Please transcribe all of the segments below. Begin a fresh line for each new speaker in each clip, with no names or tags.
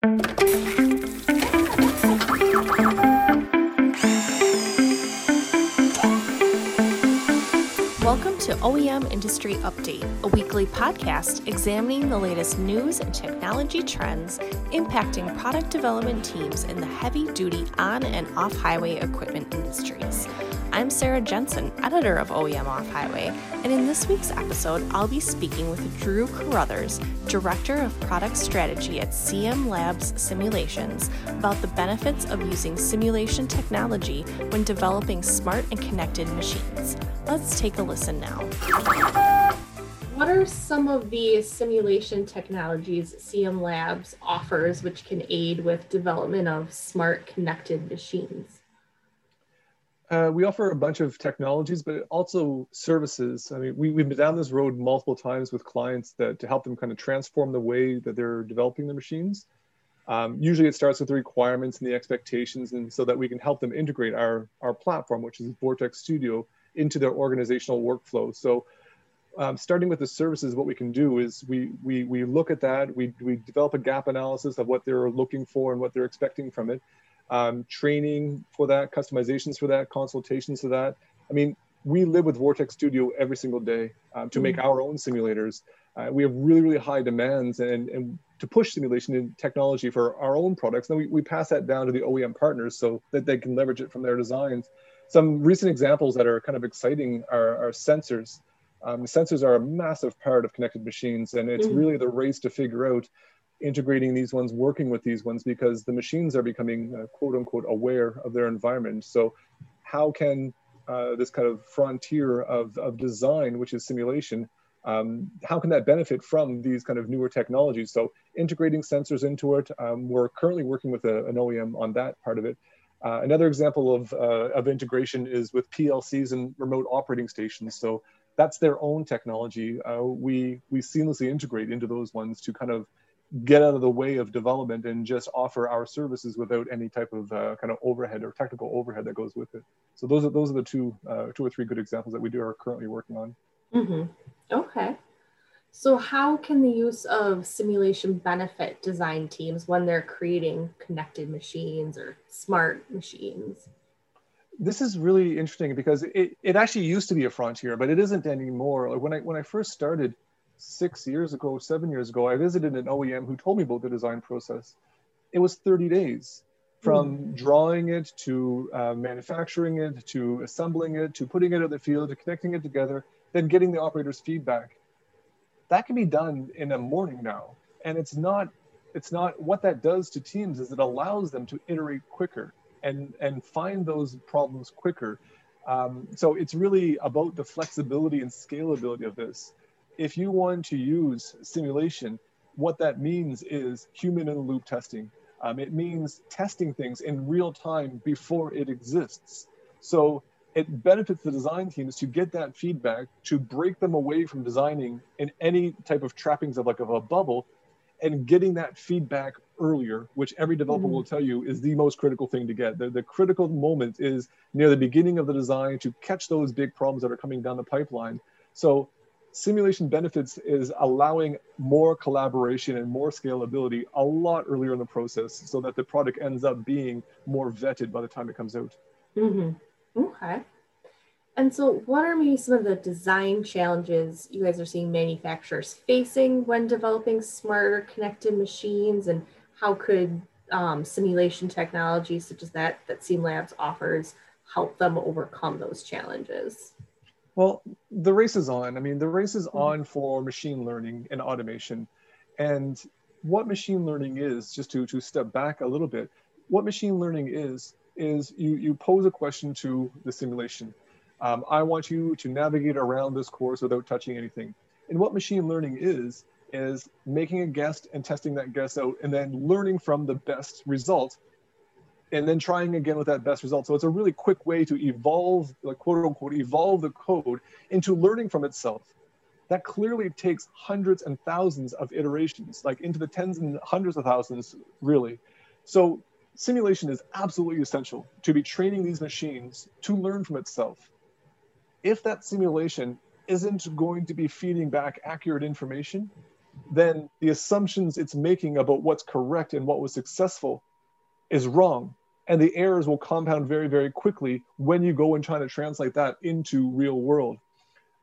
Welcome to OEM Industry Update, a weekly podcast examining the latest news and technology trends impacting product development teams in the heavy duty on and off highway equipment industries. I'm Sarah Jensen, editor of OEM Off Highway, and in this week's episode, I'll be speaking with Drew Carruthers, Director of Product Strategy at CM Labs Simulations, about the benefits of using simulation technology when developing smart and connected machines. Let's take a listen now. What are some of the simulation technologies CM Labs offers which can aid with development of smart connected machines?
Uh, we offer a bunch of technologies, but also services. I mean, we, we've been down this road multiple times with clients that to help them kind of transform the way that they're developing the machines. Um, usually it starts with the requirements and the expectations, and so that we can help them integrate our, our platform, which is Vortex Studio, into their organizational workflow. So um, starting with the services, what we can do is we, we, we look at that, we, we develop a gap analysis of what they're looking for and what they're expecting from it um, training for that, customizations for that, consultations for that. I mean, we live with Vortex Studio every single day um, to make mm-hmm. our own simulators. Uh, we have really, really high demands and, and to push simulation and technology for our own products. Then we, we pass that down to the OEM partners so that they can leverage it from their designs. Some recent examples that are kind of exciting are, are sensors. Um, sensors are a massive part of connected machines, and it's mm-hmm. really the race to figure out integrating these ones, working with these ones, because the machines are becoming uh, quote unquote aware of their environment. So, how can uh, this kind of frontier of, of design, which is simulation, um, how can that benefit from these kind of newer technologies? So, integrating sensors into it, um, we're currently working with a, an OEM on that part of it. Uh, another example of, uh, of integration is with PLCs and remote operating stations. So, that's their own technology. Uh, we, we seamlessly integrate into those ones to kind of get out of the way of development and just offer our services without any type of uh, kind of overhead or technical overhead that goes with it. So those are those are the two uh, two or three good examples that we do are currently working on.
Mm-hmm. Okay. So how can the use of simulation benefit design teams when they're creating connected machines or smart machines?
This is really interesting because it, it actually used to be a frontier, but it isn't anymore. Like when I when I first started, six years ago, seven years ago, I visited an OEM who told me about the design process. It was 30 days from mm. drawing it to uh, manufacturing it to assembling it to putting it in the field to connecting it together, then getting the operator's feedback. That can be done in a morning now. And it's not, it's not what that does to teams is it allows them to iterate quicker and, and find those problems quicker. Um, so it's really about the flexibility and scalability of this if you want to use simulation, what that means is human in the loop testing. Um, it means testing things in real time before it exists. So it benefits the design teams to get that feedback, to break them away from designing in any type of trappings of like of a bubble, and getting that feedback earlier, which every developer mm-hmm. will tell you is the most critical thing to get. The, the critical moment is near the beginning of the design to catch those big problems that are coming down the pipeline. So simulation benefits is allowing more collaboration and more scalability a lot earlier in the process so that the product ends up being more vetted by the time it comes out.
Mm-hmm. Okay. And so, what are maybe some of the design challenges you guys are seeing manufacturers facing when developing smarter connected machines? And how could um, simulation technology such as that that CM Labs offers help them overcome those challenges?
Well, the race is on. I mean, the race is mm-hmm. on for machine learning and automation. And what machine learning is, just to, to step back a little bit, what machine learning is, is you, you pose a question to the simulation. Um, I want you to navigate around this course without touching anything. And what machine learning is, is making a guess and testing that guess out and then learning from the best result and then trying again with that best result. So it's a really quick way to evolve, like quote unquote, evolve the code into learning from itself. That clearly takes hundreds and thousands of iterations, like into the tens and hundreds of thousands, really. So simulation is absolutely essential to be training these machines to learn from itself. If that simulation isn't going to be feeding back accurate information, then the assumptions it's making about what's correct and what was successful is wrong. And the errors will compound very, very quickly when you go and try to translate that into real world.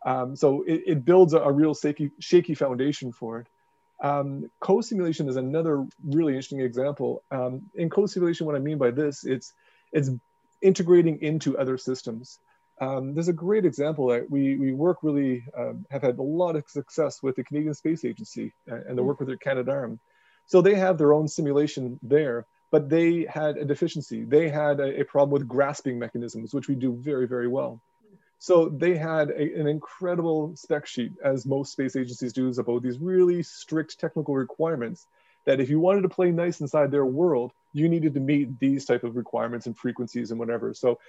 Um, so it, it, builds a, a real shaky, shaky foundation for it. Um, co-simulation is another really interesting example. Um, in co-simulation, what I mean by this, it's it's integrating into other systems. Um, there's a great example that we, we work really, um, have had a lot of success with the Canadian Space Agency and the work with their Canadarm. So they have their own simulation there, but they had a deficiency. They had a, a problem with grasping mechanisms, which we do very, very well. So they had a, an incredible spec sheet, as most space agencies do, about these really strict technical requirements that if you wanted to play nice inside their world, you needed to meet these type of requirements and frequencies and whatever. So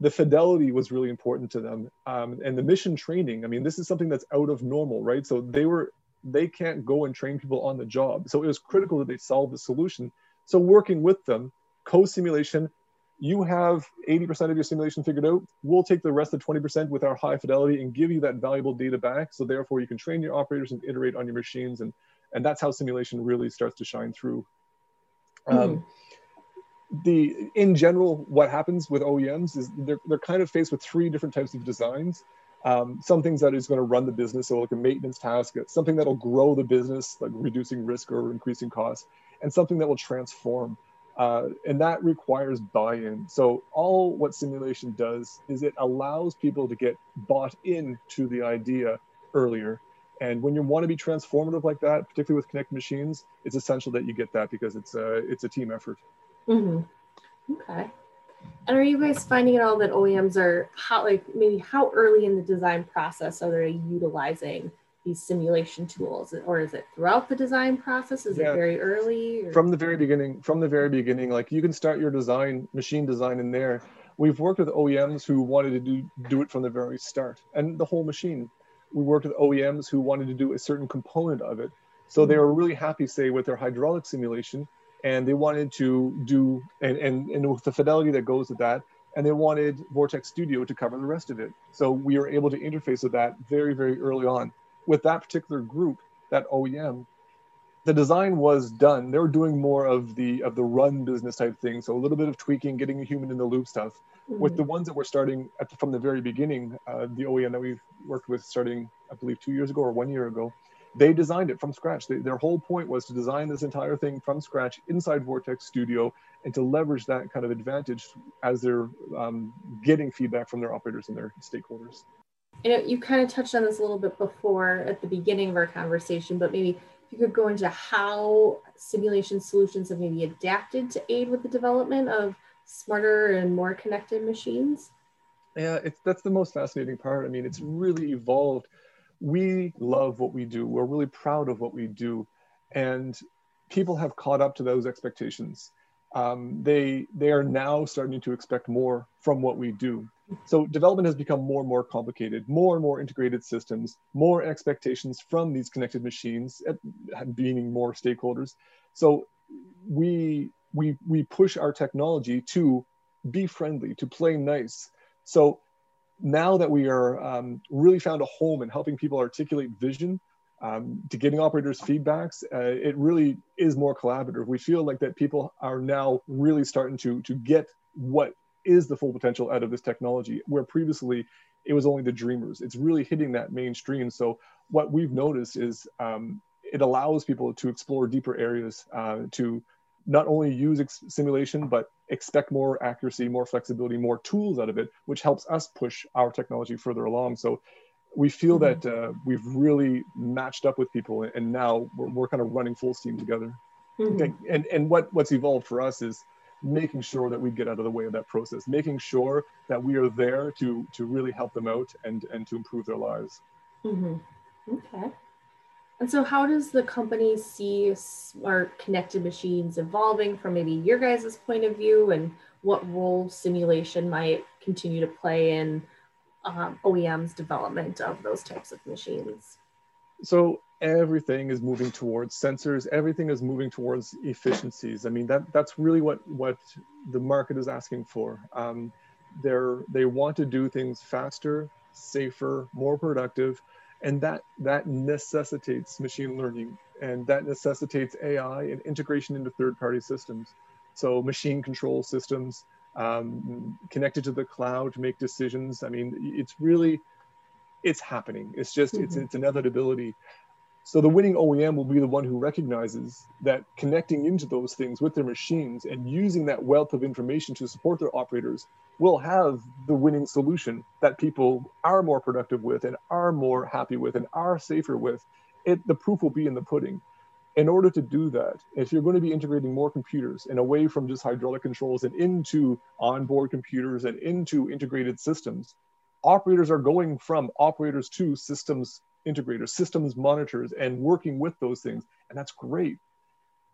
the fidelity was really important to them. Um, and the mission training, I mean, this is something that's out of normal, right? So they were, they can't go and train people on the job. So it was critical that they solve the solution. So working with them, co-simulation, you have 80% of your simulation figured out. We'll take the rest of 20% with our high fidelity and give you that valuable data back. So therefore you can train your operators and iterate on your machines. And, and that's how simulation really starts to shine through. Mm. Um, the in general, what happens with OEMs is they're, they're kind of faced with three different types of designs. Um, some things that is going to run the business, so like a maintenance task, something that'll grow the business, like reducing risk or increasing costs, and something that will transform. Uh, and that requires buy-in. So all what simulation does is it allows people to get bought into the idea earlier. And when you want to be transformative like that, particularly with connected machines, it's essential that you get that because it's a, it's a team effort.
Mm-hmm. Okay. And are you guys finding at all that OEMs are how like maybe how early in the design process are they utilizing these simulation tools, or is it throughout the design process? Is yeah. it very early?
Or? From the very beginning. From the very beginning, like you can start your design, machine design in there. We've worked with OEMs who wanted to do do it from the very start and the whole machine. We worked with OEMs who wanted to do a certain component of it. So mm-hmm. they were really happy, say, with their hydraulic simulation and they wanted to do and, and, and with the fidelity that goes with that and they wanted vortex studio to cover the rest of it so we were able to interface with that very very early on with that particular group that oem the design was done they were doing more of the of the run business type thing so a little bit of tweaking getting a human in the loop stuff mm-hmm. with the ones that were starting the, from the very beginning uh, the oem that we've worked with starting i believe two years ago or one year ago they designed it from scratch. They, their whole point was to design this entire thing from scratch inside Vortex Studio and to leverage that kind of advantage as they're um, getting feedback from their operators and their stakeholders.
You know, you kind of touched on this a little bit before at the beginning of our conversation, but maybe if you could go into how simulation solutions have maybe adapted to aid with the development of smarter and more connected machines.
Yeah, it's that's the most fascinating part. I mean, it's really evolved we love what we do. We're really proud of what we do. And people have caught up to those expectations. Um, they, they are now starting to expect more from what we do. So development has become more and more complicated, more and more integrated systems, more expectations from these connected machines, being more stakeholders. So we, we, we push our technology to be friendly, to play nice. So now that we are um, really found a home in helping people articulate vision um, to getting operators feedbacks, uh, it really is more collaborative. We feel like that people are now really starting to, to get what is the full potential out of this technology, where previously it was only the dreamers. It's really hitting that mainstream. So what we've noticed is um, it allows people to explore deeper areas, uh, to not only use simulation, but expect more accuracy, more flexibility, more tools out of it, which helps us push our technology further along. So we feel mm-hmm. that uh, we've really matched up with people and now we're, we're kind of running full steam together. Mm-hmm. And, and what, what's evolved for us is making sure that we get out of the way of that process, making sure that we are there to, to really help them out and, and to improve their lives.
Mm-hmm. Okay. And so, how does the company see smart connected machines evolving from maybe your guys' point of view, and what role simulation might continue to play in um, OEM's development of those types of machines?
So, everything is moving towards sensors, everything is moving towards efficiencies. I mean, that, that's really what, what the market is asking for. Um, they're, they want to do things faster, safer, more productive and that that necessitates machine learning and that necessitates ai and integration into third party systems so machine control systems um, connected to the cloud to make decisions i mean it's really it's happening it's just mm-hmm. it's it's inevitability so the winning OEM will be the one who recognizes that connecting into those things with their machines and using that wealth of information to support their operators will have the winning solution that people are more productive with and are more happy with and are safer with. It, the proof will be in the pudding. In order to do that, if you're going to be integrating more computers and away from just hydraulic controls and into onboard computers and into integrated systems, operators are going from operators to systems integrators, systems monitors, and working with those things. And that's great.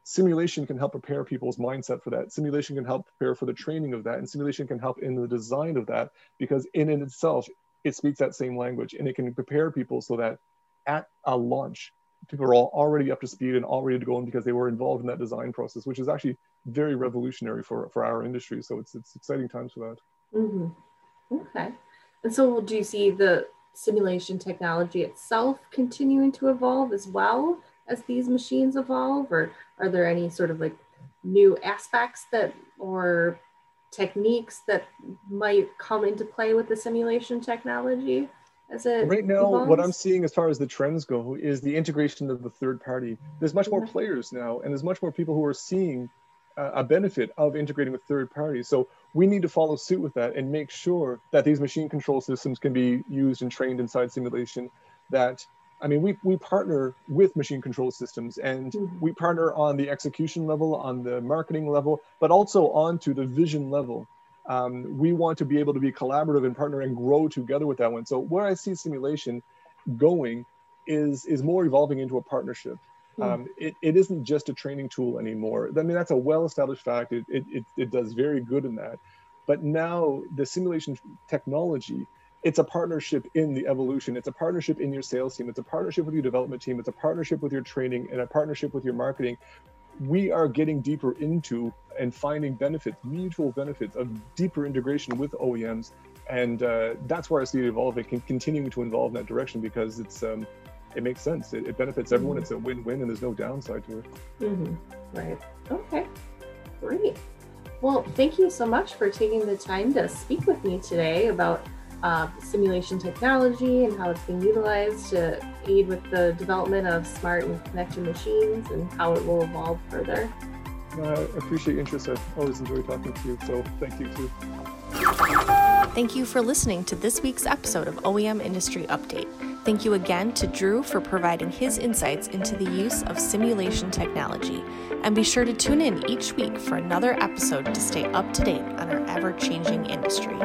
Simulation can help prepare people's mindset for that. Simulation can help prepare for the training of that. And simulation can help in the design of that because in and itself, it speaks that same language and it can prepare people so that at a launch, people are all already up to speed and all ready to go in because they were involved in that design process, which is actually very revolutionary for, for our industry. So it's, it's exciting times for that.
Mm-hmm. Okay. And so do you see the simulation technology itself continuing to evolve as well as these machines evolve or are there any sort of like new aspects that or techniques that might come into play with the simulation technology as it
right now evolves? what i'm seeing as far as the trends go is the integration of the third party there's much more players now and there's much more people who are seeing a benefit of integrating with third parties. So we need to follow suit with that and make sure that these machine control systems can be used and trained inside simulation. That I mean, we, we partner with machine control systems and mm-hmm. we partner on the execution level, on the marketing level, but also onto the vision level. Um, we want to be able to be collaborative and partner and grow together with that one. So where I see simulation going is is more evolving into a partnership. Hmm. Um, it, it isn't just a training tool anymore. I mean, that's a well-established fact. It, it, it, it does very good in that. But now the simulation technology, it's a partnership in the evolution. It's a partnership in your sales team. It's a partnership with your development team. It's a partnership with your training and a partnership with your marketing. We are getting deeper into and finding benefits, mutual benefits of deeper integration with OEMs. And uh, that's where I see it evolving, can continuing to evolve in that direction because it's um, it makes sense. It, it benefits everyone. Mm-hmm. It's a win-win, and there's no downside to it.
Mm-hmm. Right. Okay. Great. Well, thank you so much for taking the time to speak with me today about uh, simulation technology and how it's being utilized to aid with the development of smart and connected machines and how it will evolve further.
I appreciate your interest. I always enjoy talking to you, so thank you too.
Thank you for listening to this week's episode of OEM Industry Update. Thank you again to Drew for providing his insights into the use of simulation technology. And be sure to tune in each week for another episode to stay up to date on our ever changing industry.